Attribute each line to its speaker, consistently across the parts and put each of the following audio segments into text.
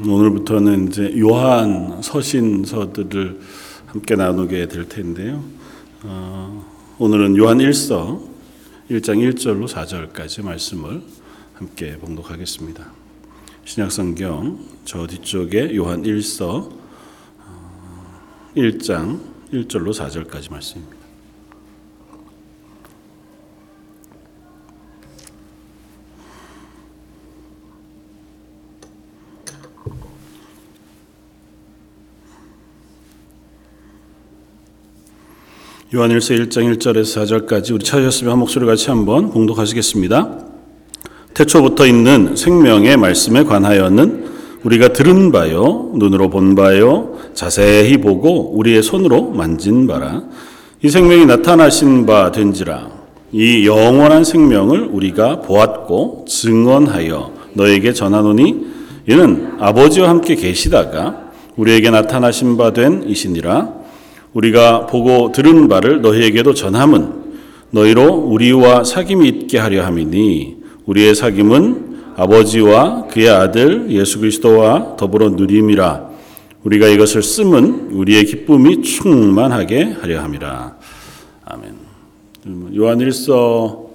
Speaker 1: 오늘부터는 이제 요한 서신서들을 함께 나누게 될 텐데요. 어, 오늘은 요한 1서 1장 1절로 4절까지 말씀을 함께 봉독하겠습니다. 신약성경 저 뒤쪽에 요한 1서 1장 1절로 4절까지 말씀입니다. 요한일서 1장 1절에서 4절까지 우리 찾으셨으면 한 목소리 같이 한번 봉독하시겠습니다. 태초부터 있는 생명의 말씀에 관하여는 우리가 들은 바요, 눈으로 본 바요, 자세히 보고 우리의 손으로 만진 바라. 이 생명이 나타나신 바 된지라. 이 영원한 생명을 우리가 보았고 증언하여 너에게 전하노니 이는 아버지와 함께 계시다가 우리에게 나타나신 바 된 이시니라. 우리가 보고 들은 바를 너희에게도 전함은 너희로 우리와 사귐이 있게 하려 함이니 우리의 사귐은 아버지와 그의 아들 예수 그리스도와 더불어 누림이라 우리가 이것을 쓰면 우리의 기쁨이 충만하게 하려 함이라 아멘. 요한일서로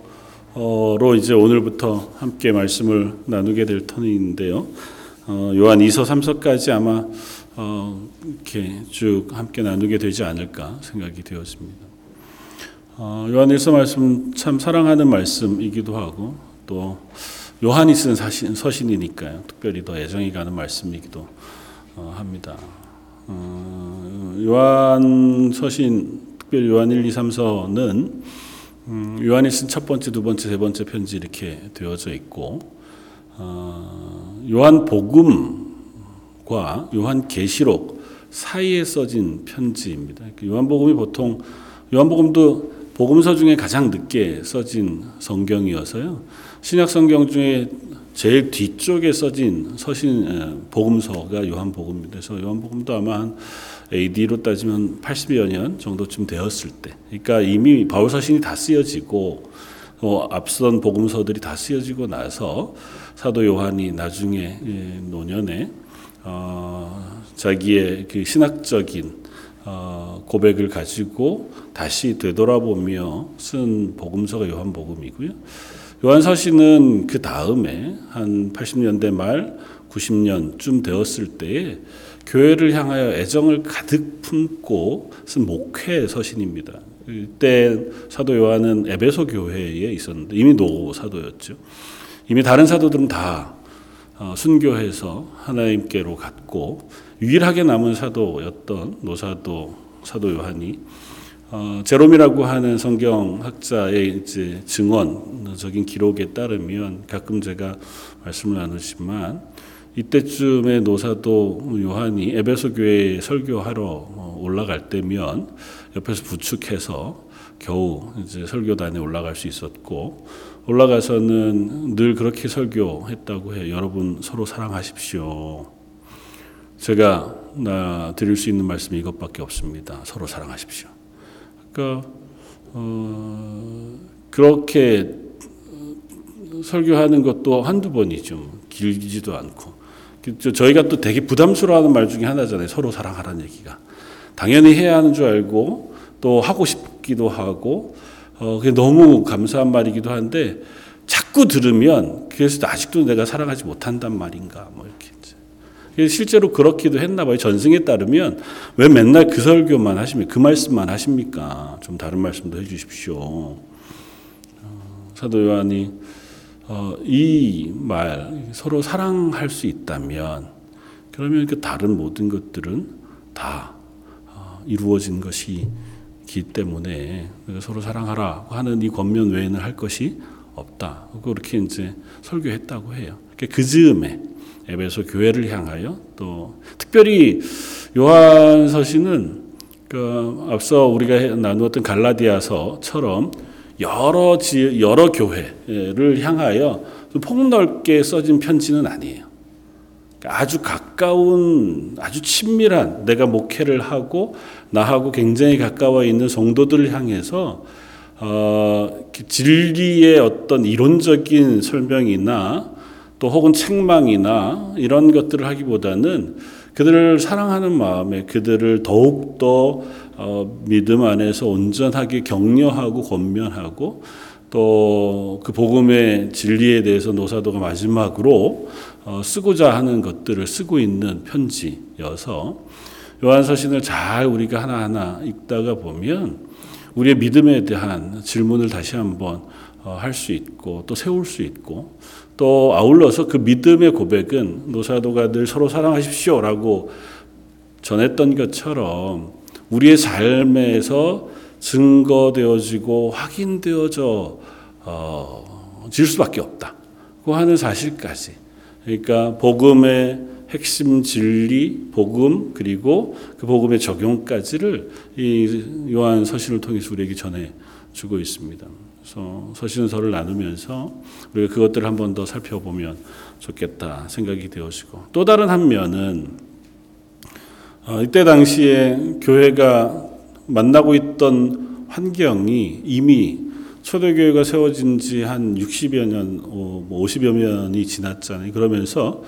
Speaker 1: 이제 오늘부터 함께 말씀을 나누게 될 터인데요. 어, 요한 2서 3서까지 아마 어, 이렇게 쭉 함께 나누게 되지 않을까 생각이 되었습니다. 어, 요한일서 말씀 참 사랑하는 말씀이기도 하고 또 요한이 쓴 사신, 서신이니까요. 특별히 더 애정이 가는 말씀이기도 어, 합니다. 어, 요한 서신, 특별히 요한 1, 2, 3서는 음, 요한이 쓴 첫 번째, 두 번째, 세 번째 편지 이렇게 되어져 있고 어, 요한 복음 과 요한 계시록 사이에 써진 편지입니다. 요한복음이 보통 요한복음도 복음서 중에 가장 늦게 써진 성경이어서요. 신약 성경 중에 제일 뒤쪽에 써진 서신 복음서가 요한복음입니다. 그래서 요한복음도 아마 한 AD로 따지면 80여 년 정도쯤 되었을 때, 그러니까 이미 바울 서신이 다 쓰여지고 어, 앞선 복음서들이 다 쓰여지고 나서 사도 요한이 나중에 노년에 어, 자기의 그 신학적인 어, 고백을 가지고 다시 되돌아보며 쓴 복음서가 요한복음이고요. 요한서신은 그 다음에 한 80년대 말 90년쯤 되었을 때에 교회를 향하여 애정을 가득 품고 쓴 목회 서신입니다. 그때 사도 요한은 에베소 교회에 있었는데 이미 노 사도였죠. 이미 다른 사도들은 다 어, 순교해서 하나님께로 갔고 유일하게 남은 사도였던 노사도 사도 요한이 어, 제롬이라고 하는 성경학자의 이제 증언적인 기록에 따르면 가끔 제가 말씀을 나누지만 이때쯤에 노사도 요한이 에베소 교회에 설교하러 어, 올라갈 때면 옆에서 부축해서 겨우 이제 설교단에 올라갈 수 있었고 올라가서는 늘 그렇게 설교했다고 해요. 여러분 서로 사랑하십시오. 제가 나 드릴 수 있는 말씀이 이것밖에 없습니다. 서로 사랑하십시오. 그러니까 어, 그렇게 설교하는 것도 한두 번이죠. 길지도 않고. 저희가 또 되게 부담스러워하는 말 중에 하나잖아요. 서로 사랑하라는 얘기가. 당연히 해야 하는 줄 알고 또 하고 싶기도 하고 어, 그게 너무 감사한 말이기도 한데 자꾸 들으면 그래서 아직도 내가 사랑하지 못한단 말인가 뭐 이렇게 실제로 그렇기도 했나 봐요. 전승에 따르면 왜 맨날 그 설교만 하십니까? 그 말씀만 하십니까? 좀 다른 말씀도 해주십시오. 어, 사도 요한이 어, 이 말 서로 사랑할 수 있다면 그러면 그 다른 모든 것들은 다 어, 이루어진 것이 기 때문에 서로 사랑하라 하는 이 권면 외에는 할 것이 없다. 그렇게 이제 설교했다고 해요. 그 즈음에 에베소 교회를 향하여 또 특별히 요한서신은 그 앞서 우리가 나누었던 갈라디아서처럼 여러 지 여러 교회를 향하여 폭넓게 써진 편지는 아니에요. 아주 가까운 아주 친밀한 내가 목회를 하고 나하고 굉장히 가까워 있는 성도들을 향해서 어, 진리의 어떤 이론적인 설명이나 또 혹은 책망이나 이런 것들을 하기보다는 그들을 사랑하는 마음에 그들을 더욱더 어, 믿음 안에서 온전하게 격려하고 권면하고 또 그 복음의 진리에 대해서 노사도가 마지막으로 어, 쓰고자 하는 것들을 쓰고 있는 편지여서 요한서신을 잘 우리가 하나하나 읽다가 보면 우리의 믿음에 대한 질문을 다시 한번 어, 할수 있고 또 세울 수 있고 또 아울러서 그 믿음의 고백은 노사도가 늘 서로 사랑하십시오라고 전했던 것처럼 우리의 삶에서 증거되어지고 확인되어져 어, 질 수밖에 없다고 하는 사실까지 그러니까 복음의 핵심 진리, 복음 그리고 그 복음의 적용까지를 이 요한 서신을 통해서 우리에게 전해 주고 있습니다. 그래서 서신서를 나누면서 우리가 그것들을 한 번 더 살펴보면 좋겠다 생각이 되어지고 또 다른 한 면은 어, 이때 당시에 교회가 만나고 있던 환경이 이미 초대교회가 세워진 지 한 60여 년, 어, 뭐 50여 년이 지났잖아요. 그러면서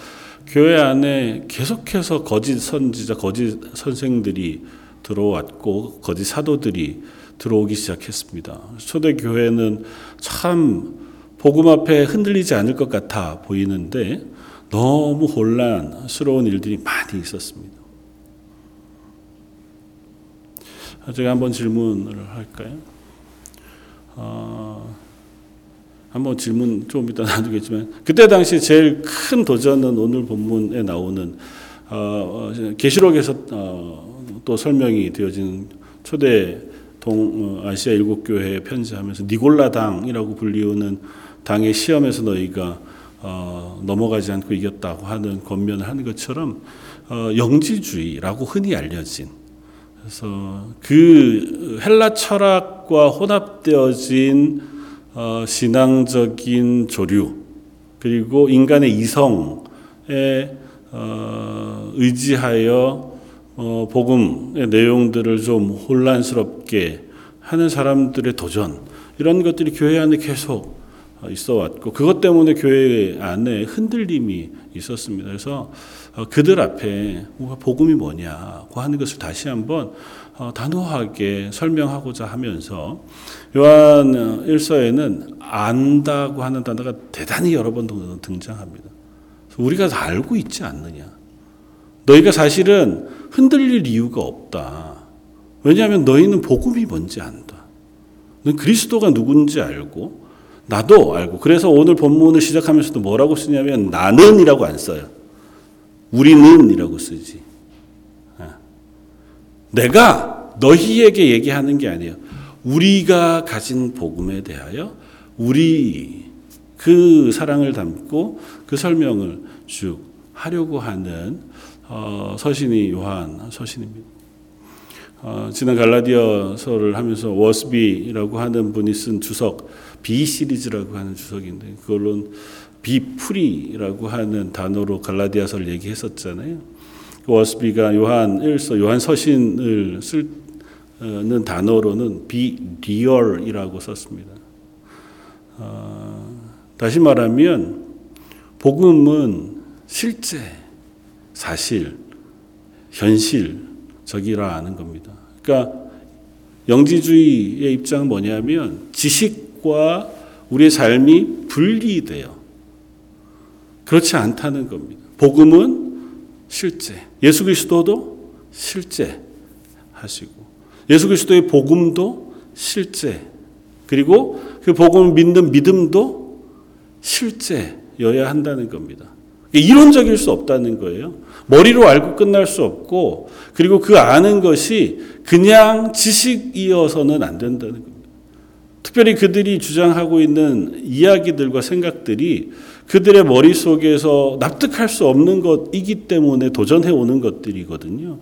Speaker 1: 교회 안에 계속해서 거짓 선지자, 거짓 선생들이 들어왔고, 거짓 사도들이 들어오기 시작했습니다. 초대교회는 참 복음 앞에 흔들리지 않을 것 같아 보이는데 너무 혼란스러운 일들이 많이 있었습니다. 제가 한번 질문을 할까요? 어, 한번 질문 좀 이따 나누겠지만 그때 당시 제일 큰 도전은 오늘 본문에 나오는 어, 계시록에서 어, 또 설명이 되어진 초대 동 어, 아시아 일곱 교회에 편지하면서 니골라 당이라고 불리우는 당의 시험에서 너희가 어, 넘어가지 않고 이겼다고 하는 권면을 하는 것처럼 어, 영지주의라고 흔히 알려진 그래서 그 헬라 철학과 혼합되어진 어, 신앙적인 조류 그리고 인간의 이성에 어, 의지하여 어, 복음의 내용들을 좀 혼란스럽게 하는 사람들의 도전 이런 것들이 교회 안에 계속 있어 왔고 그것 때문에 교회 안에 흔들림이 있었습니다. 그래서 어, 그들 앞에 복음이 뭐냐고 하는 것을 다시 한번 어, 단호하게 설명하고자 하면서 요한 1서에는 안다고 하는 단어가 대단히 여러 번 등장합니다. 우리가 다 알고 있지 않느냐. 너희가 사실은 흔들릴 이유가 없다. 왜냐하면 너희는 복음이 뭔지 안다. 넌 그리스도가 누군지 알고 나도 알고 그래서 오늘 본문을 시작하면서도 뭐라고 쓰냐면 나는이라고 안 써요. 우리는이라고 쓰지. 예. 내가 너희에게 얘기하는 게 아니에요. 우리가 가진 복음에 대하여 우리 그 사랑을 담고 그 설명을 쭉 하려고 하는 어, 서신이 요한 서신입니다. 어, 지난 갈라디아서를 하면서 워스비라고 하는 분이 쓴 주석 B 시리즈라고 하는 주석인데 그걸로는 비프리라고 하는 단어로 갈라디아서를 얘기했었잖아요. 그 워스비가 요한 1서 요한 서신을 쓰는 단어로는 비리얼이라고 썼습니다. 어, 다시 말하면 복음은 실제 사실 현실적이라는 겁니다. 그러니까 영지주의의 입장은 뭐냐면 지식과 우리의 삶이 분리돼요. 그렇지 않다는 겁니다. 복음은 실제. 예수 그리스도도 실제 하시고 예수 그리스도의 복음도 실제. 그리고 그 복음을 믿는 믿음도 실제여야 한다는 겁니다. 이론적일 수 없다는 거예요. 머리로 알고 끝날 수 없고 그리고 그 아는 것이 그냥 지식이어서는 안 된다는 겁니다. 특별히 그들이 주장하고 있는 이야기들과 생각들이 그들의 머릿속에서 납득할 수 없는 것이기 때문에 도전해 오는 것들이거든요.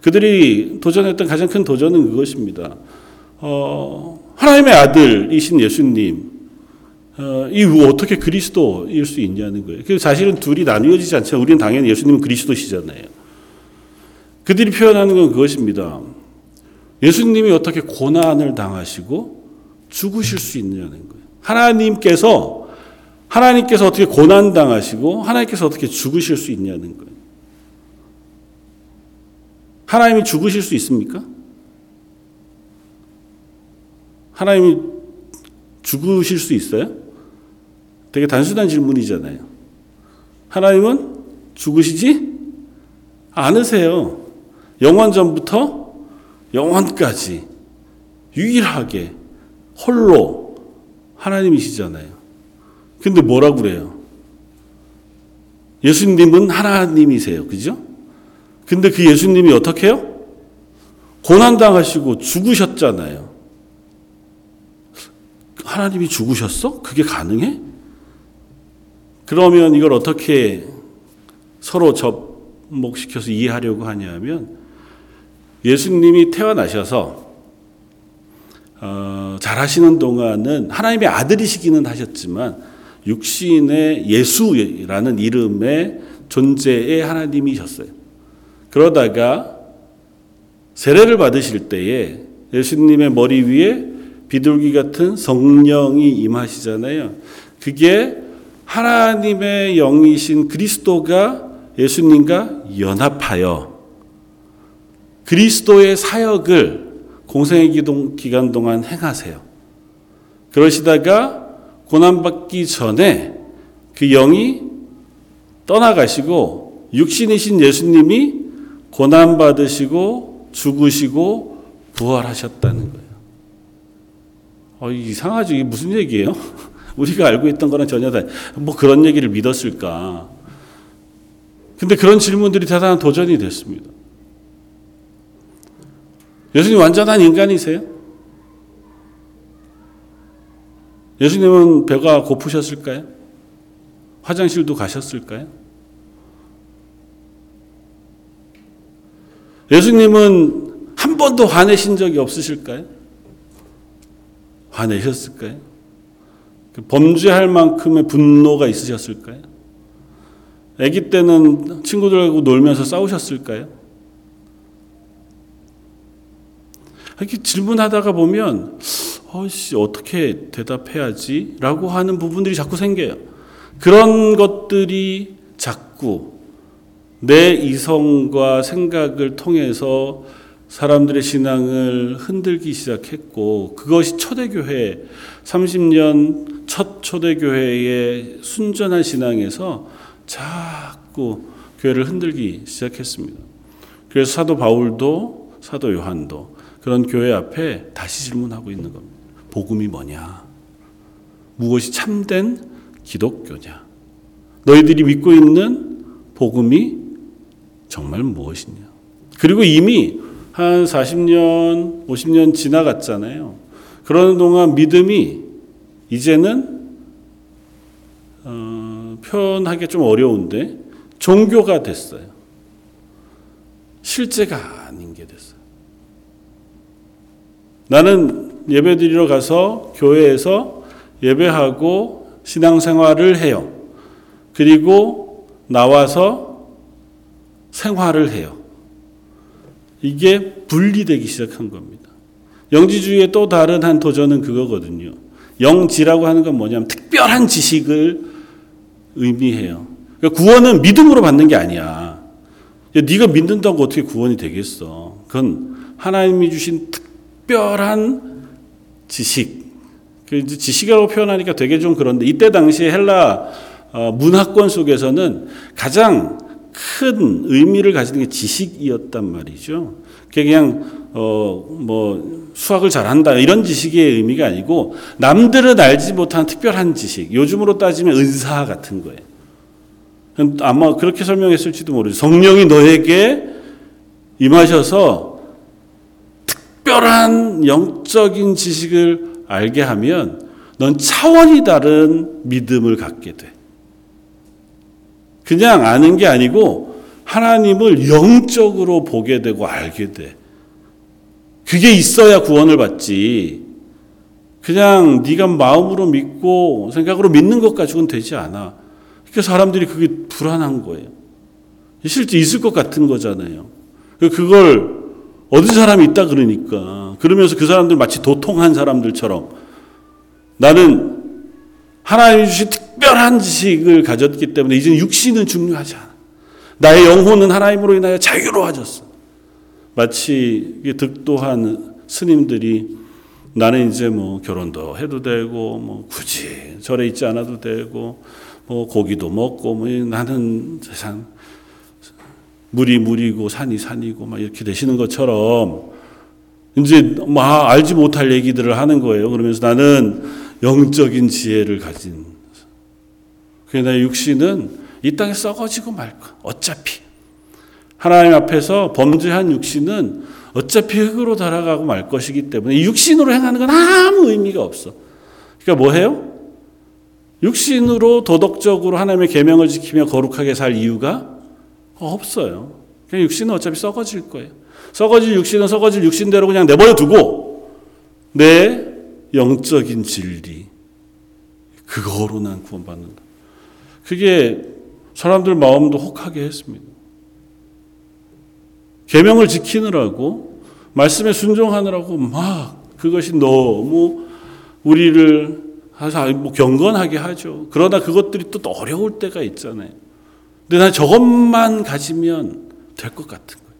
Speaker 1: 그들이 도전했던 가장 큰 도전은 그것입니다. 어, 하나님의 아들이신 예수님, 어, 이 어떻게 그리스도일 수 있냐는 거예요. 그 사실은 둘이 나뉘어지지 않잖아요. 우리는 당연히 예수님은 그리스도시잖아요. 그들이 표현하는 건 그것입니다. 예수님이 어떻게 고난을 당하시고 죽으실 수 있느냐는 거예요. 하나님께서 하나님께서 어떻게 고난당하시고 하나님께서 어떻게 죽으실 수 있냐는 거예요. 하나님이 죽으실 수 있습니까? 하나님이 죽으실 수 있어요? 되게 단순한 질문이잖아요. 하나님은 죽으시지 않으세요. 영원 전부터 영원까지 유일하게 홀로 하나님이시잖아요. 근데 뭐라고 그래요? 예수님은 하나님이세요. 그죠? 근데 그 예수님이 어떻게 해요? 고난당하시고 죽으셨잖아요. 하나님이 죽으셨어? 그게 가능해? 그러면 이걸 어떻게 서로 접목시켜서 이해하려고 하냐면 예수님이 태어나셔서 어, 잘하시는 동안은 하나님의 아들이시기는 하셨지만 육신의 예수라는 이름의 존재의 하나님이셨어요. 그러다가 세례를 받으실 때에 예수님의 머리 위에 비둘기 같은 성령이 임하시잖아요. 그게 하나님의 영이신 그리스도가 예수님과 연합하여 그리스도의 사역을 공생의 기간 동안 행하세요. 그러시다가 고난받기 전에 그 영이 떠나가시고 육신이신 예수님이 고난받으시고 죽으시고 부활하셨다는 거예요. 어, 이상하죠. 이게 무슨 얘기예요? 우리가 알고 있던 거랑 전혀 다, 뭐 그런 얘기를 믿었을까? 근데 그런 질문들이 대단한 도전이 됐습니다. 예수님 완전한 인간이세요? 예수님은 배가 고프셨을까요? 화장실도 가셨을까요? 예수님은 한 번도 화내신 적이 없으실까요? 화내셨을까요? 그 범죄할 만큼의 분노가 있으셨을까요? 아기 때는 친구들하고 놀면서 싸우셨을까요? 이렇게 질문하다가 보면 어씨 어떻게 대답해야지? 라고 하는 부분들이 자꾸 생겨요. 그런 것들이 자꾸 내 이성과 생각을 통해서 사람들의 신앙을 흔들기 시작했고 그것이 초대교회 30년 첫 초대교회의 순전한 신앙에서 자꾸 교회를 흔들기 시작했습니다. 그래서 사도 바울도 사도 요한도 그런 교회 앞에 다시 질문하고 있는 겁니다. 복음이 뭐냐? 무엇이 참된 기독교냐? 너희들이 믿고 있는 복음이 정말 무엇이냐? 그리고 이미 한 40년, 50년 지나갔잖아요. 그러는 동안 믿음이 이제는 어, 표현하기 좀 어려운데 종교가 됐어요. 실제가 아닌 게 됐어요. 나는 예배 드리러 가서 교회에서 예배하고 신앙생활을 해요. 그리고 나와서 생활을 해요. 이게 분리되기 시작한 겁니다. 영지주의의 또 다른 한 도전은 그거거든요. 영지라고 하는 건 뭐냐면 특별한 지식을 의미해요. 그러니까 구원은 믿음으로 받는 게 아니야. 네가 믿는다고 어떻게 구원이 되겠어? 그건 하나님이 주신 특별한 지식. 그 지식이라고 표현하니까 되게 좀 그런데 이때 당시에 헬라 어, 문화권 속에서는 가장 큰 의미를 가지는 게 지식이었단 말이죠. 그냥 어 뭐 수학을 잘한다 이런 지식의 의미가 아니고 남들은 알지 못한 특별한 지식. 요즘으로 따지면 은사 같은 거예요. 아마 그렇게 설명했을지도 모르죠. 성령이 너에게 임하셔서 특별한 영적인 지식을 알게 하면 넌 차원이 다른 믿음을 갖게 돼. 그냥 아는 게 아니고 하나님을 영적으로 보게 되고 알게 돼. 그게 있어야 구원을 받지. 그냥 네가 마음으로 믿고 생각으로 믿는 것 가지고는 되지 않아. 그러니까 사람들이 그게 불안한 거예요. 실제 있을 것 같은 거잖아요. 그걸 얻은 사람이 있다 그러니까. 그러면서 그 사람들 마치 도통한 사람들처럼 나는 하나님이 주신 특별한 지식을 가졌기 때문에 이제 육신은 중요하지 않아. 나의 영혼은 하나님으로 인하여 자유로워졌어. 마치 득도한 스님들이 나는 이제 뭐 결혼도 해도 되고 뭐 굳이 절에 있지 않아도 되고 뭐 고기도 먹고 뭐 나는 세상 물이 물이고 산이 산이고 막 이렇게 되시는 것처럼 이제 막 알지 못할 얘기들을 하는 거예요. 그러면서 나는 영적인 지혜를 가진 그게 나의 육신은 이 땅에 썩어지고 말 거. 어차피 하나님 앞에서 범죄한 육신은 어차피 흙으로 달아가고 말 것이기 때문에 이 육신으로 행하는 건 아무 의미가 없어. 그러니까 뭐 해요? 육신으로 도덕적으로 하나님의 계명을 지키며 거룩하게 살 이유가 없어요. 그냥 육신은 어차피 썩어질 거예요. 썩어질 육신은 썩어질 육신대로 그냥 내버려 두고 내 영적인 진리 그거로 난 구원받는다. 그게 사람들 마음도 혹하게 했습니다. 계명을 지키느라고 말씀에 순종하느라고 막 그것이 너무 우리를 뭐 경건하게 하죠. 그러나 그것들이 또 어려울 때가 있잖아요. 근데 난 저것만 가지면 될 것 같은 거예요.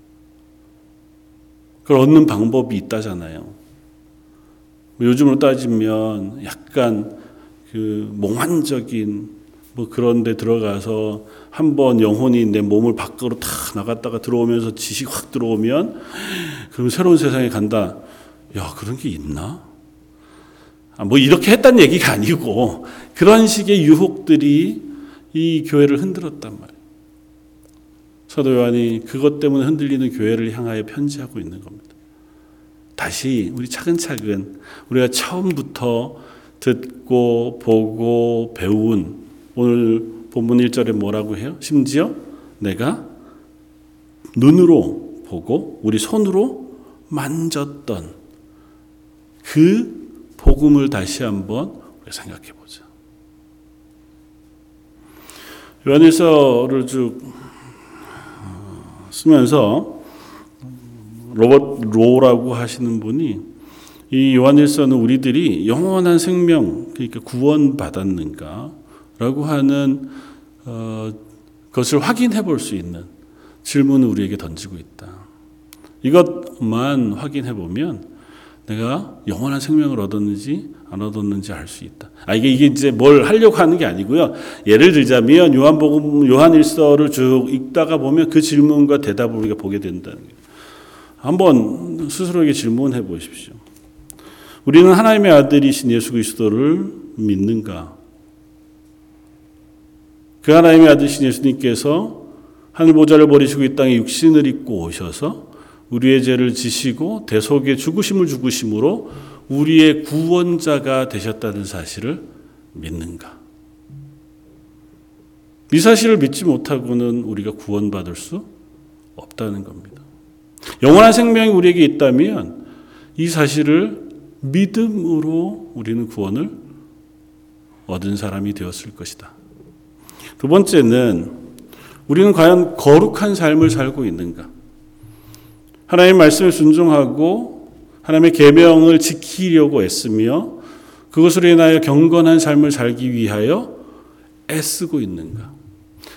Speaker 1: 그걸 얻는 방법이 있다잖아요. 요즘으로 따지면 약간 그 몽환적인 뭐 그런 데 들어가서 한번 영혼이 내 몸을 밖으로 탁 나갔다가 들어오면서 지식 확 들어오면 그럼 새로운 세상에 간다. 야, 그런 게 있나? 아, 뭐 이렇게 했다는 얘기가 아니고 그런 식의 유혹들이 이 교회를 흔들었단 말이에요. 사도 요한이 그것 때문에 흔들리는 교회를 향하여 편지하고 있는 겁니다. 다시 우리 차근차근 우리가 처음부터 듣고 보고 배운 오늘 본문 1절에 뭐라고 해요? 심지어 내가 눈으로 보고 우리 손으로 만졌던 그 복음을 다시 한번 생각해 보자. 요한일서를 쭉 어, 쓰면서 로버트 로라고 하시는 분이 이 요한일서는 우리들이 영원한 생명 그러니까 구원 받았는가라고 하는 어, 것을 확인해 볼 수 있는 질문을 우리에게 던지고 있다. 이것만 확인해 보면 내가 영원한 생명을 얻었는지 안 얻었는지 알 수 있다. 아 이게 이게 이제 뭘 하려고 하는 게 아니고요. 예를 들자면 요한복음 요한일서를 쭉 읽다가 보면 그 질문과 대답을 우리가 보게 된다는 거예요. 한번 스스로에게 질문해 보십시오. 우리는 하나님의 아들이신 예수 그리스도를 믿는가? 그 하나님의 아들이신 예수님께서 하늘 보좌를 버리시고 이 땅에 육신을 입고 오셔서 우리의 죄를 지시고 대속의 죽으심을 죽으심으로 우리의 구원자가 되셨다는 사실을 믿는가? 이 사실을 믿지 못하고는 우리가 구원받을 수 없다는 겁니다. 영원한 생명이 우리에게 있다면 이 사실을 믿음으로 우리는 구원을 얻은 사람이 되었을 것이다. 두 번째는 우리는 과연 거룩한 삶을 살고 있는가? 하나님의 말씀에 순종하고 하나님의 계명을 지키려고 애쓰며 그것으로 인하여 경건한 삶을 살기 위하여 애쓰고 있는가?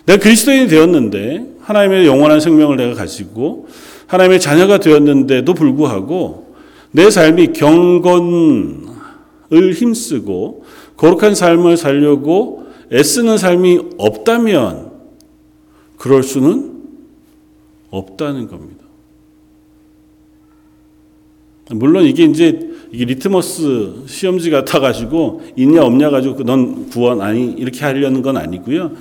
Speaker 1: 내가 그리스도인이 되었는데 하나님의 영원한 생명을 내가 가지고 하나님의 자녀가 되었는데도 불구하고 내 삶이 경건을 힘쓰고 거룩한 삶을 살려고 애쓰는 삶이 없다면 그럴 수는 없다는 겁니다. 물론 이게 이제 이게 리트머스 시험지 같아 가지고 있냐 없냐 가지고 넌 구원 아니 이렇게 하려는 건 아니고요.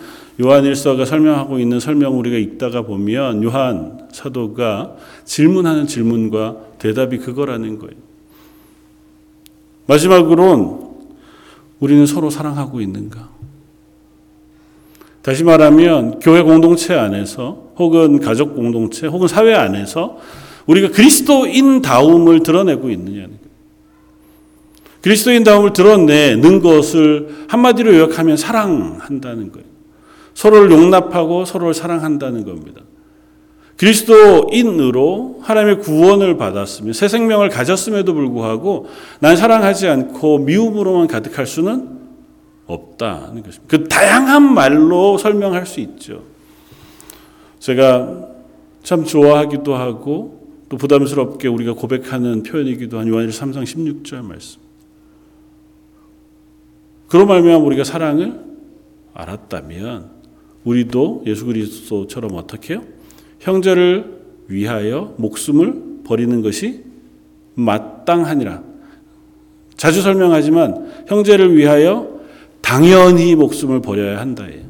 Speaker 1: 요한일서가 설명하고 있는 설명 우리가 읽다가 보면 요한 사도가 질문하는 질문과 대답이 그거라는 거예요. 마지막으론 우리는 서로 사랑하고 있는가? 다시 말하면 교회 공동체 안에서 혹은 가족 공동체 혹은 사회 안에서 우리가 그리스도인다움을 드러내고 있느냐는. 그리스도인다움을 드러내는 것을 한마디로 요약하면 사랑한다는 거예요. 서로를 용납하고 서로를 사랑한다는 겁니다. 그리스도인으로 하나님의 구원을 받았으며 새 생명을 가졌음에도 불구하고 난 사랑하지 않고 미움으로만 가득할 수는 없다는 것입니다. 그 다양한 말로 설명할 수 있죠. 제가 참 좋아하기도 하고 또 부담스럽게 우리가 고백하는 표현이기도 한 요한일서 3장 16절 말씀. 그로 말미암아 우리가 사랑을 알았다면 우리도 예수 그리스도처럼 어떻게 해요? 형제를 위하여 목숨을 버리는 것이 마땅하니라. 자주 설명하지만 형제를 위하여 당연히 목숨을 버려야 한다예요.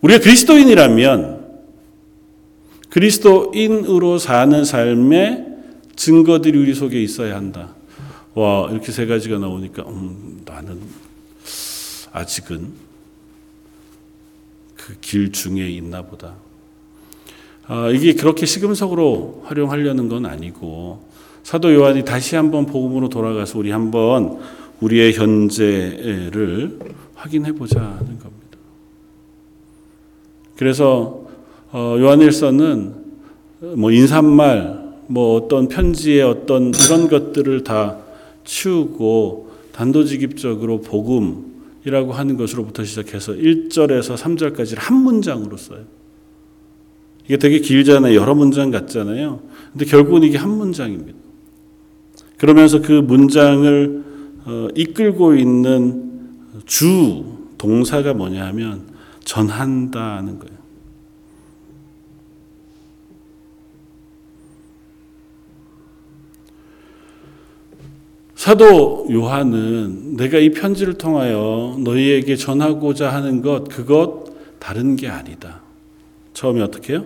Speaker 1: 우리가 그리스도인이라면 그리스도인으로 사는 삶의 증거들이 우리 속에 있어야 한다. 와 이렇게 세 가지가 나오니까 음, 나는 아직은 그 길 중에 있나 보다. 아, 이게 그렇게 시금석으로 활용하려는 건 아니고 사도 요한이 다시 한번 복음으로 돌아가서 우리 한번 우리의 현재를 확인해 보자는 겁니다. 그래서 어, 요한일서는 뭐 인사말, 뭐 어떤 편지의 어떤 이런 것들을 다 치우고 단도직입적으로 복음이라고 하는 것으로부터 시작해서 1절에서 3절까지를 한 문장으로 써요. 이게 되게 길잖아요. 여러 문장 같잖아요. 근데 결국은 이게 한 문장입니다. 그러면서 그 문장을 어, 이끌고 있는 주 동사가 뭐냐 하면 전한다는 거예요. 사도 요한은 내가 이 편지를 통하여 너희에게 전하고자 하는 것, 그것 다른 게 아니다. 처음에 어떻게 해요?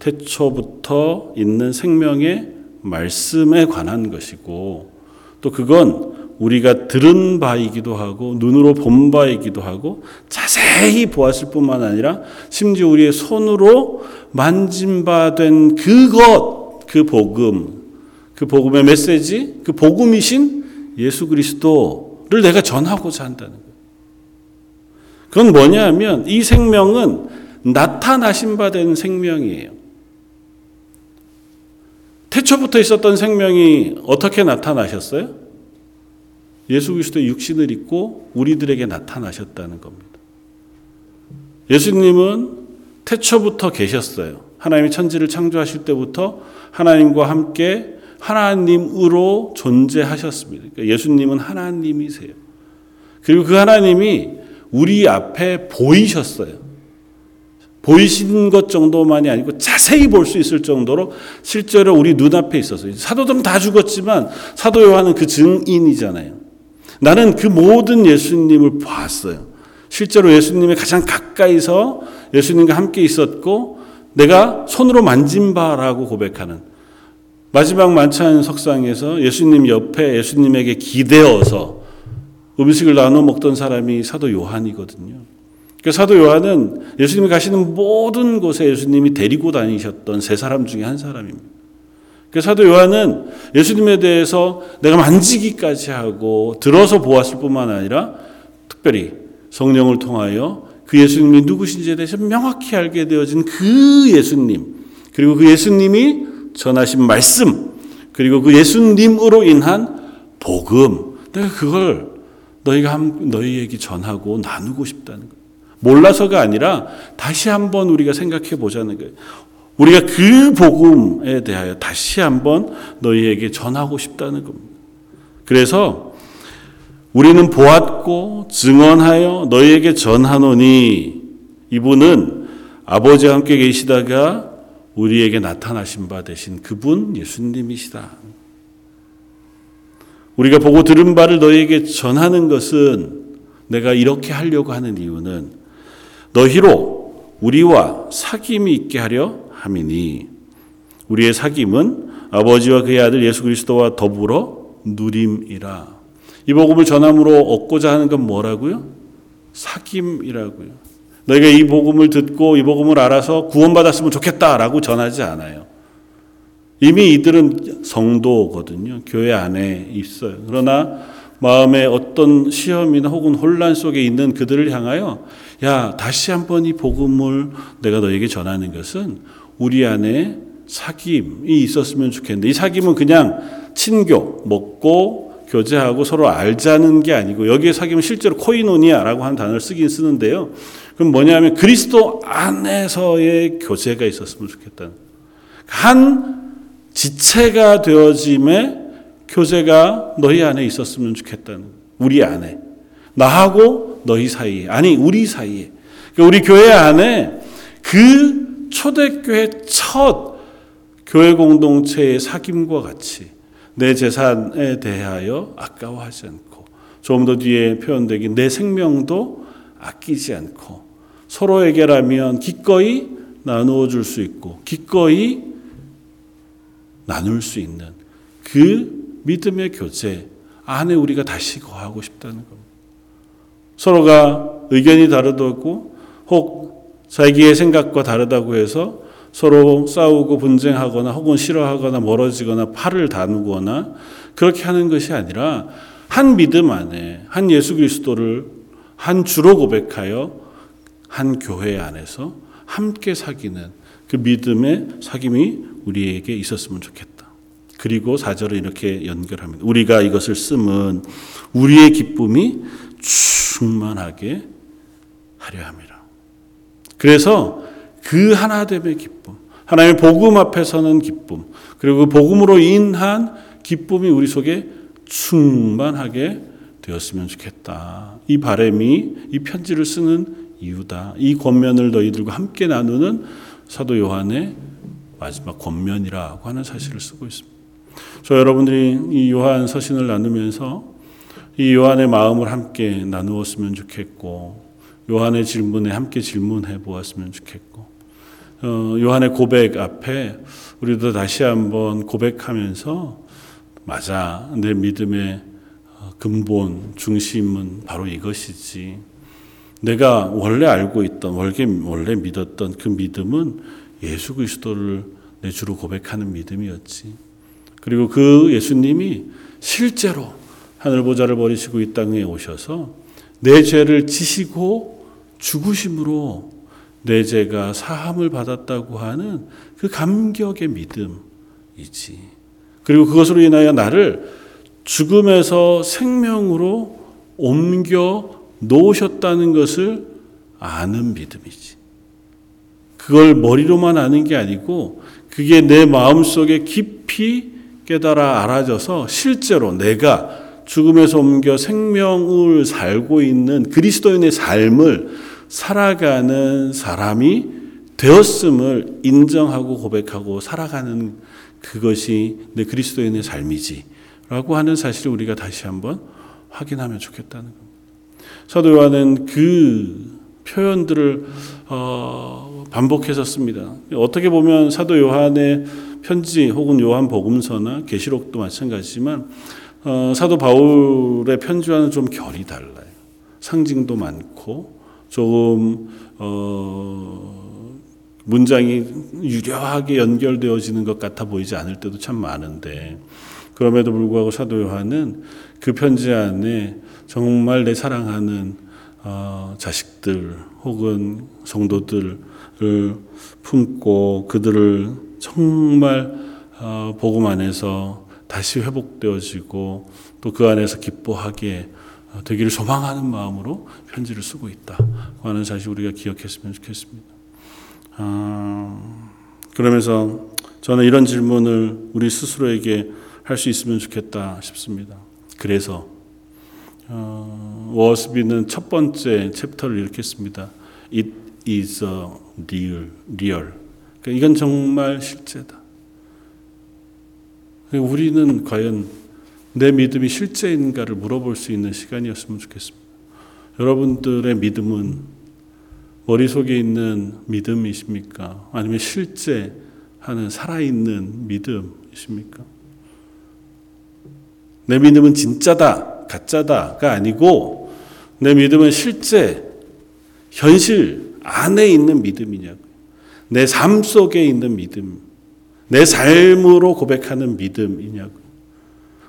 Speaker 1: 태초부터 있는 생명의 말씀에 관한 것이고, 또 그건 우리가 들은 바이기도 하고, 눈으로 본 바이기도 하고, 자세히 보았을 뿐만 아니라, 심지어 우리의 손으로 만진 바 된 그것, 그 복음, 그 복음의 메시지, 그 복음이신 예수 그리스도를 내가 전하고자 한다는 거예요. 그건 뭐냐 하면 이 생명은 나타나신 바 된 생명이에요. 태초부터 있었던 생명이 어떻게 나타나셨어요? 예수 그리스도의 육신을 입고 우리들에게 나타나셨다는 겁니다. 예수님은 태초부터 계셨어요. 하나님이 천지를 창조하실 때부터 하나님과 함께 하나님으로 존재하셨습니다. 그러니까 예수님은 하나님이세요. 그리고 그 하나님이 우리 앞에 보이셨어요. 보이신 것 정도만이 아니고 자세히 볼 수 있을 정도로 실제로 우리 눈앞에 있었어요. 사도들은 다 죽었지만 사도 요한은 그 증인이잖아요. 나는 그 모든 예수님을 봤어요. 실제로 예수님의 가장 가까이서 예수님과 함께 있었고 내가 손으로 만진 바라고 고백하는 마지막 만찬 석상에서 예수님 옆에 예수님에게 기대어서 음식을 나눠 먹던 사람이 사도 요한이거든요. 그 사도 요한은 예수님이 가시는 모든 곳에 예수님이 데리고 다니셨던 세 사람 중에 한 사람입니다. 그 사도 요한은 예수님에 대해서 내가 만지기까지 하고 들어서 보았을 뿐만 아니라 특별히 성령을 통하여 그 예수님이 누구신지에 대해서 명확히 알게 되어진 그 예수님 그리고 그 예수님이 전하신 말씀 그리고 그 예수님으로 인한 복음 내가 그걸 너희가 너희에게 전하고 나누고 싶다는 거예요. 몰라서가 아니라 다시 한번 우리가 생각해 보자는 거예요. 우리가 그 복음에 대하여 다시 한번 너희에게 전하고 싶다는 겁니다. 그래서 우리는 보았고 증언하여 너희에게 전하노니 이분은 아버지와 함께 계시다가 우리에게 나타나신 바 되신 그분 예수님이시다. 우리가 보고 들은 바를 너희에게 전하는 것은 내가 이렇게 하려고 하는 이유는 너희로 우리와 사귐이 있게 하려 함이니 우리의 사귐은 아버지와 그의 아들 예수 그리스도와 더불어 누림이라. 이 복음을 전함으로 얻고자 하는 건 뭐라고요? 사귐이라고요. 너희가 이 복음을 듣고 이 복음을 알아서 구원받았으면 좋겠다라고 전하지 않아요. 이미 이들은 성도거든요. 교회 안에 있어요. 그러나 마음에 어떤 시험이나 혹은 혼란 속에 있는 그들을 향하여 야, 다시 한번 이 복음을 내가 너에게 전하는 것은 우리 안에 사귐이 있었으면 좋겠는데 이 사귐은 그냥 친교, 먹고 교제하고 서로 알자는 게 아니고 여기에 사귀면 실제로 코이노니아라고 하는 단어를 쓰긴 쓰는데요. 그럼 뭐냐면 그리스도 안에서의 교제가 있었으면 좋겠다는 한 지체가 되어짐에 교제가 너희 안에 있었으면 좋겠다는 우리 안에. 나하고 너희 사이에. 아니 우리 사이에. 그러니까 우리 교회 안에 그 초대교회 첫 교회 공동체의 사귐과 같이 내 재산에 대하여 아까워하지 않고 조금 더 뒤에 표현되긴 내 생명도 아끼지 않고 서로에게라면 기꺼이 나누어 줄 수 있고 기꺼이 나눌 수 있는 그 믿음의 교제 안에 우리가 다시 거하고 싶다는 겁니다. 서로가 의견이 다르다고 혹 자기의 생각과 다르다고 해서 서로 싸우고 분쟁하거나 혹은 싫어하거나 멀어지거나 팔을 다누거나 그렇게 하는 것이 아니라 한 믿음 안에 한 예수 그리스도를 한 주로 고백하여 한 교회 안에서 함께 사귀는 그 믿음의 사귐이 우리에게 있었으면 좋겠다. 그리고 사절을 이렇게 연결합니다. 우리가 이것을 쓰면 우리의 기쁨이 충만하게 하려 함이라. 그래서 그 하나됨의 기쁨, 하나님의 복음 앞에 서는 기쁨, 그리고 그 복음으로 인한 기쁨이 우리 속에 충만하게 되었으면 좋겠다. 이 바람이 이 편지를 쓰는 이유다. 이 권면을 너희들과 함께 나누는 사도 요한의 마지막 권면이라고 하는 사실을 쓰고 있습니다. 저 여러분들이 이 요한 서신을 나누면서 이 요한의 마음을 함께 나누었으면 좋겠고 요한의 질문에 함께 질문해 보았으면 좋겠고 어, 요한의 고백 앞에 우리도 다시 한번 고백하면서 맞아 내 믿음의 어, 근본 중심은 바로 이것이지 내가 원래 알고 있던 원래 원래 믿었던 그 믿음은 예수 그리스도를 내 주로 고백하는 믿음이었지. 그리고 그 예수님이 실제로 하늘 보좌를 버리시고 이 땅에 오셔서 내 죄를 지시고 죽으심으로 내 죄가 사함을 받았다고 하는 그 감격의 믿음이지. 그리고 그것으로 인하여 나를 죽음에서 생명으로 옮겨 놓으셨다는 것을 아는 믿음이지. 그걸 머리로만 아는 게 아니고 그게 내 마음 속에 깊이 깨달아 알아져서 실제로 내가 죽음에서 옮겨 생명을 살고 있는 그리스도인의 삶을 살아가는 사람이 되었음을 인정하고 고백하고 살아가는 그것이 내 그리스도인의 삶이지. 라고 하는 사실을 우리가 다시 한번 확인하면 좋겠다는 겁니다. 사도 요한은 그 표현들을 어, 반복해서 씁니다. 어떻게 보면 사도 요한의 편지 혹은 요한 복음서나 계시록도 마찬가지지만 어, 사도 바울의 편지와는 좀 결이 달라요. 상징도 많고 조금 어, 문장이 유려하게 연결되어지는 것 같아 보이지 않을 때도 참 많은데 그럼에도 불구하고 사도 요한은 그 편지 안에 정말 내 사랑하는 어, 자식들 혹은 성도들을 품고 그들을 정말 어, 복음 안에서 다시 회복되어지고 또 그 안에서 기뻐하게 어, 되기를 소망하는 마음으로 편지를 쓰고 있다 하는 사실 우리가 기억했으면 좋겠습니다. 아, 그러면서 저는 이런 질문을 우리 스스로에게 할 수 있으면 좋겠다 싶습니다. 그래서 어, 워스비는 첫 번째 챕터를 이렇게 씁니다. It is real, real. 그러니까 이건 정말 실제다. 그러니까 우리는 과연 내 믿음이 실제인가를 물어볼 수 있는 시간이었으면 좋겠습니다. 여러분들의 믿음은 머릿속에 있는 믿음이십니까? 아니면 실제 하는 살아있는 믿음이십니까? 내 믿음은 진짜다, 가짜다가 아니고 내 믿음은 실제, 현실 안에 있는 믿음이냐고요. 내삶 속에 있는 믿음, 내 삶으로 고백하는 믿음이냐고요.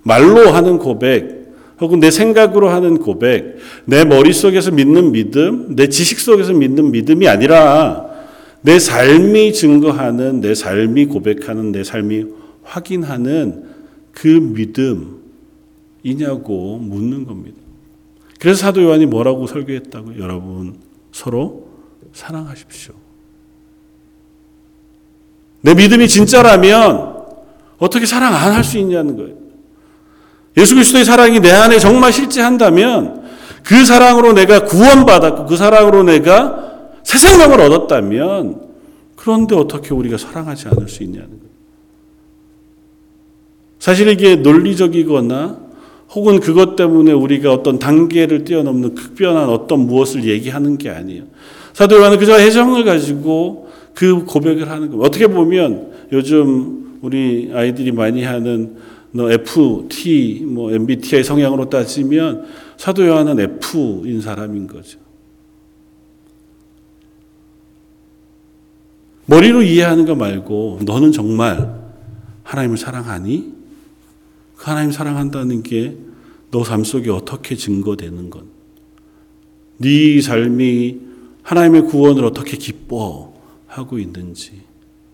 Speaker 1: 말로 하는 고백, 혹은 내 생각으로 하는 고백, 내 머릿속에서 믿는 믿음, 내 지식 속에서 믿는 믿음이 아니라 내 삶이 증거하는, 내 삶이 고백하는, 내 삶이 확인하는 그 믿음, 이냐고 묻는 겁니다. 그래서 사도 요한이 뭐라고 설교했다고 여러분 서로 사랑하십시오. 내 믿음이 진짜라면 어떻게 사랑 안 할 수 있냐는 거예요. 예수 그리스도의 사랑이 내 안에 정말 실제한다면 그 사랑으로 내가 구원받았고 그 사랑으로 내가 새 생명을 얻었다면 그런데 어떻게 우리가 사랑하지 않을 수 있냐는 거예요. 사실 이게 논리적이거나 혹은 그것 때문에 우리가 어떤 단계를 뛰어넘는 극변한 어떤 무엇을 얘기하는 게 아니에요. 사도 요한은 그저 애정을 가지고 그 고백을 하는 거예요. 어떻게 보면 요즘 우리 아이들이 많이 하는 너 FT, 뭐 MBTI 성향으로 따지면 사도 요한은 F인 사람인 거죠. 머리로 이해하는 거 말고 너는 정말 하나님을 사랑하니? 그 하나님 사랑한다는 게 너 삶 속에 어떻게 증거되는 건? 네 삶이 하나님의 구원을 어떻게 기뻐하고 있는지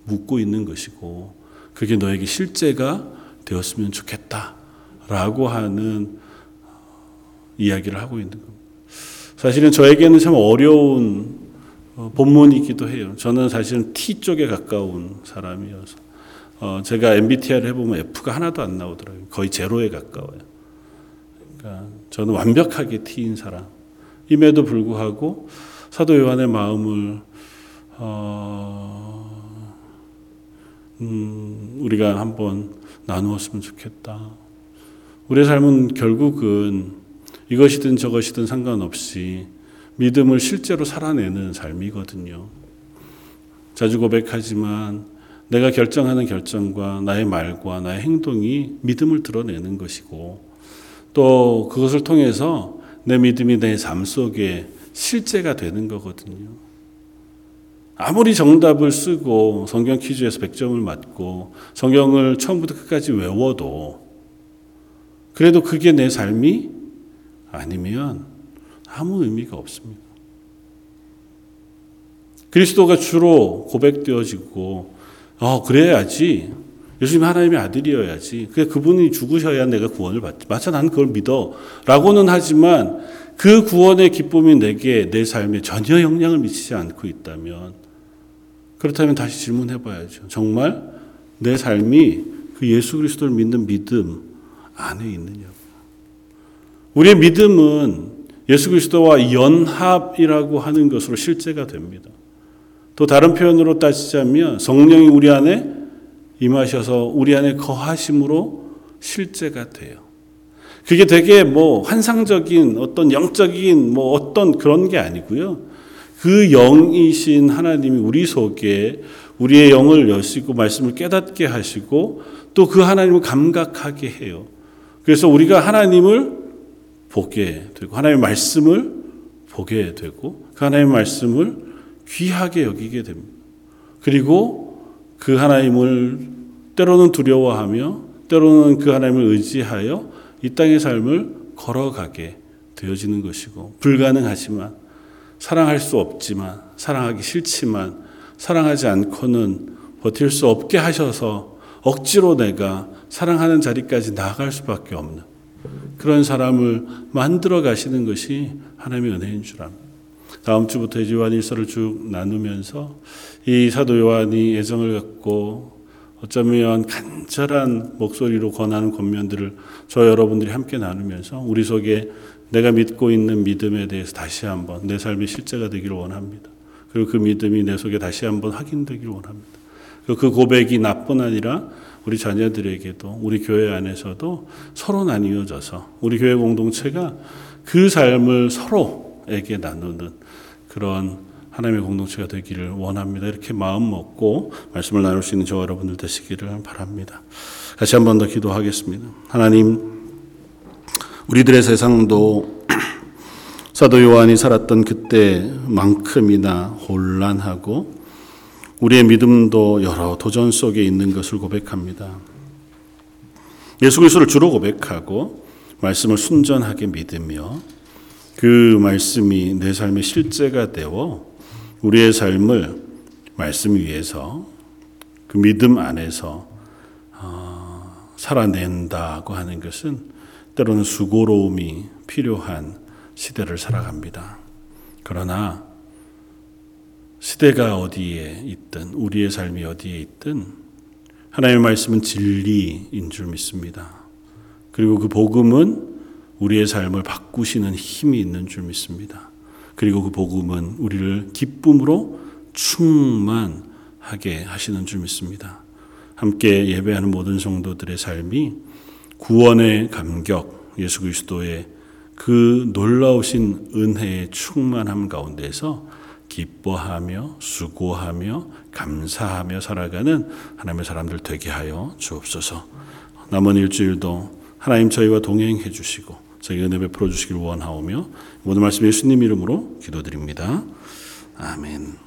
Speaker 1: 묻고 있는 것이고 그게 너에게 실제가 되었으면 좋겠다라고 하는 이야기를 하고 있는 겁니다. 사실은 저에게는 참 어려운 어, 본문이기도 해요. 저는 사실은 T 쪽에 가까운 사람이어서 어, 제가 MBTI를 해보면 F가 하나도 안 나오더라고요. 거의 제로에 가까워요. 그러니까 저는 완벽하게 T인 사람임에도 불구하고 사도 요한의 마음을 어, 음, 우리가 한번 나누었으면 좋겠다. 우리의 삶은 결국은 이것이든 저것이든 상관없이 믿음을 실제로 살아내는 삶이거든요. 자주 고백하지만 내가 결정하는 결정과 나의 말과 나의 행동이 믿음을 드러내는 것이고 또 그것을 통해서 내 믿음이 내 삶 속에 실제가 되는 거거든요. 아무리 정답을 쓰고 성경 퀴즈에서 100점을 맞고 성경을 처음부터 끝까지 외워도 그래도 그게 내 삶이 아니면 아무 의미가 없습니다. 그리스도가 주로 고백되어지고 어 그래야지 예수님 하나님의 아들이어야지 그 그분이 죽으셔야 내가 구원을 받지 맞아 난 그걸 믿어 라고는 하지만 그 구원의 기쁨이 내게 내 삶에 전혀 영향을 미치지 않고 있다면 그렇다면 다시 질문해 봐야죠. 정말 내 삶이 그 예수 그리스도를 믿는 믿음 안에 있느냐고. 우리의 믿음은 예수 그리스도와 연합이라고 하는 것으로 실제가 됩니다. 또 다른 표현으로 따지자면 성령이 우리 안에 임하셔서 우리 안에 거하심으로 실제가 돼요. 그게 되게 뭐 환상적인 어떤 영적인 뭐 어떤 그런 게 아니고요. 그 영이신 하나님이 우리 속에 우리의 영을 여시고 말씀을 깨닫게 하시고 또 그 하나님을 감각하게 해요. 그래서 우리가 하나님을 보게 되고 하나님의 말씀을 보게 되고 그 하나님의 말씀을 귀하게 여기게 됩니다. 그리고 그 하나님을 때로는 두려워하며 때로는 그 하나님을 의지하여 이 땅의 삶을 걸어가게 되어지는 것이고 불가능하지만 사랑할 수 없지만 사랑하기 싫지만 사랑하지 않고는 버틸 수 없게 하셔서 억지로 내가 사랑하는 자리까지 나아갈 수밖에 없는 그런 사람을 만들어 가시는 것이 하나님의 은혜인 줄 압니다. 다음 주부터 이제 요한 일서를 쭉 나누면서 이 사도 요한이 애정을 갖고 어쩌면 간절한 목소리로 권하는 권면들을 저 여러분들이 함께 나누면서 우리 속에 내가 믿고 있는 믿음에 대해서 다시 한번 내 삶의 실제가 되기를 원합니다. 그리고 그 믿음이 내 속에 다시 한번 확인되기를 원합니다. 그 고백이 나뿐 아니라 우리 자녀들에게도 우리 교회 안에서도 서로 나뉘어져서 우리 교회 공동체가 그 삶을 서로 에게 나누는 그런 하나님의 공동체가 되기를 원합니다. 이렇게 마음 먹고 말씀을 나눌 수 있는 저 여러분들 되시기를 바랍니다. 다시 한번 더 기도하겠습니다. 하나님, 우리들의 세상도 사도 요한이 살았던 그때만큼이나 혼란하고 우리의 믿음도 여러 도전 속에 있는 것을 고백합니다. 예수 그리스도를 주로 고백하고 말씀을 순전하게 믿으며 그 말씀이 내 삶의 실제가 되어 우리의 삶을 말씀 위에서 그 믿음 안에서 어, 살아낸다고 하는 것은 때로는 수고로움이 필요한 시대를 살아갑니다. 그러나 시대가 어디에 있든 우리의 삶이 어디에 있든 하나님의 말씀은 진리인 줄 믿습니다. 그리고 그 복음은 우리의 삶을 바꾸시는 힘이 있는 줄 믿습니다. 그리고 그 복음은 우리를 기쁨으로 충만하게 하시는 줄 믿습니다. 함께 예배하는 모든 성도들의 삶이 구원의 감격, 예수 그리스도의 그 놀라우신 은혜의 충만함 가운데서 기뻐하며 수고하며 감사하며 살아가는 하나님의 사람들 되게 하여 주옵소서. 남은 일주일도 하나님 저희와 동행해 주시고 저희 은혜 베풀어 주시길 원하오며 모든 말씀 예수님 이름으로 기도드립니다. 아멘.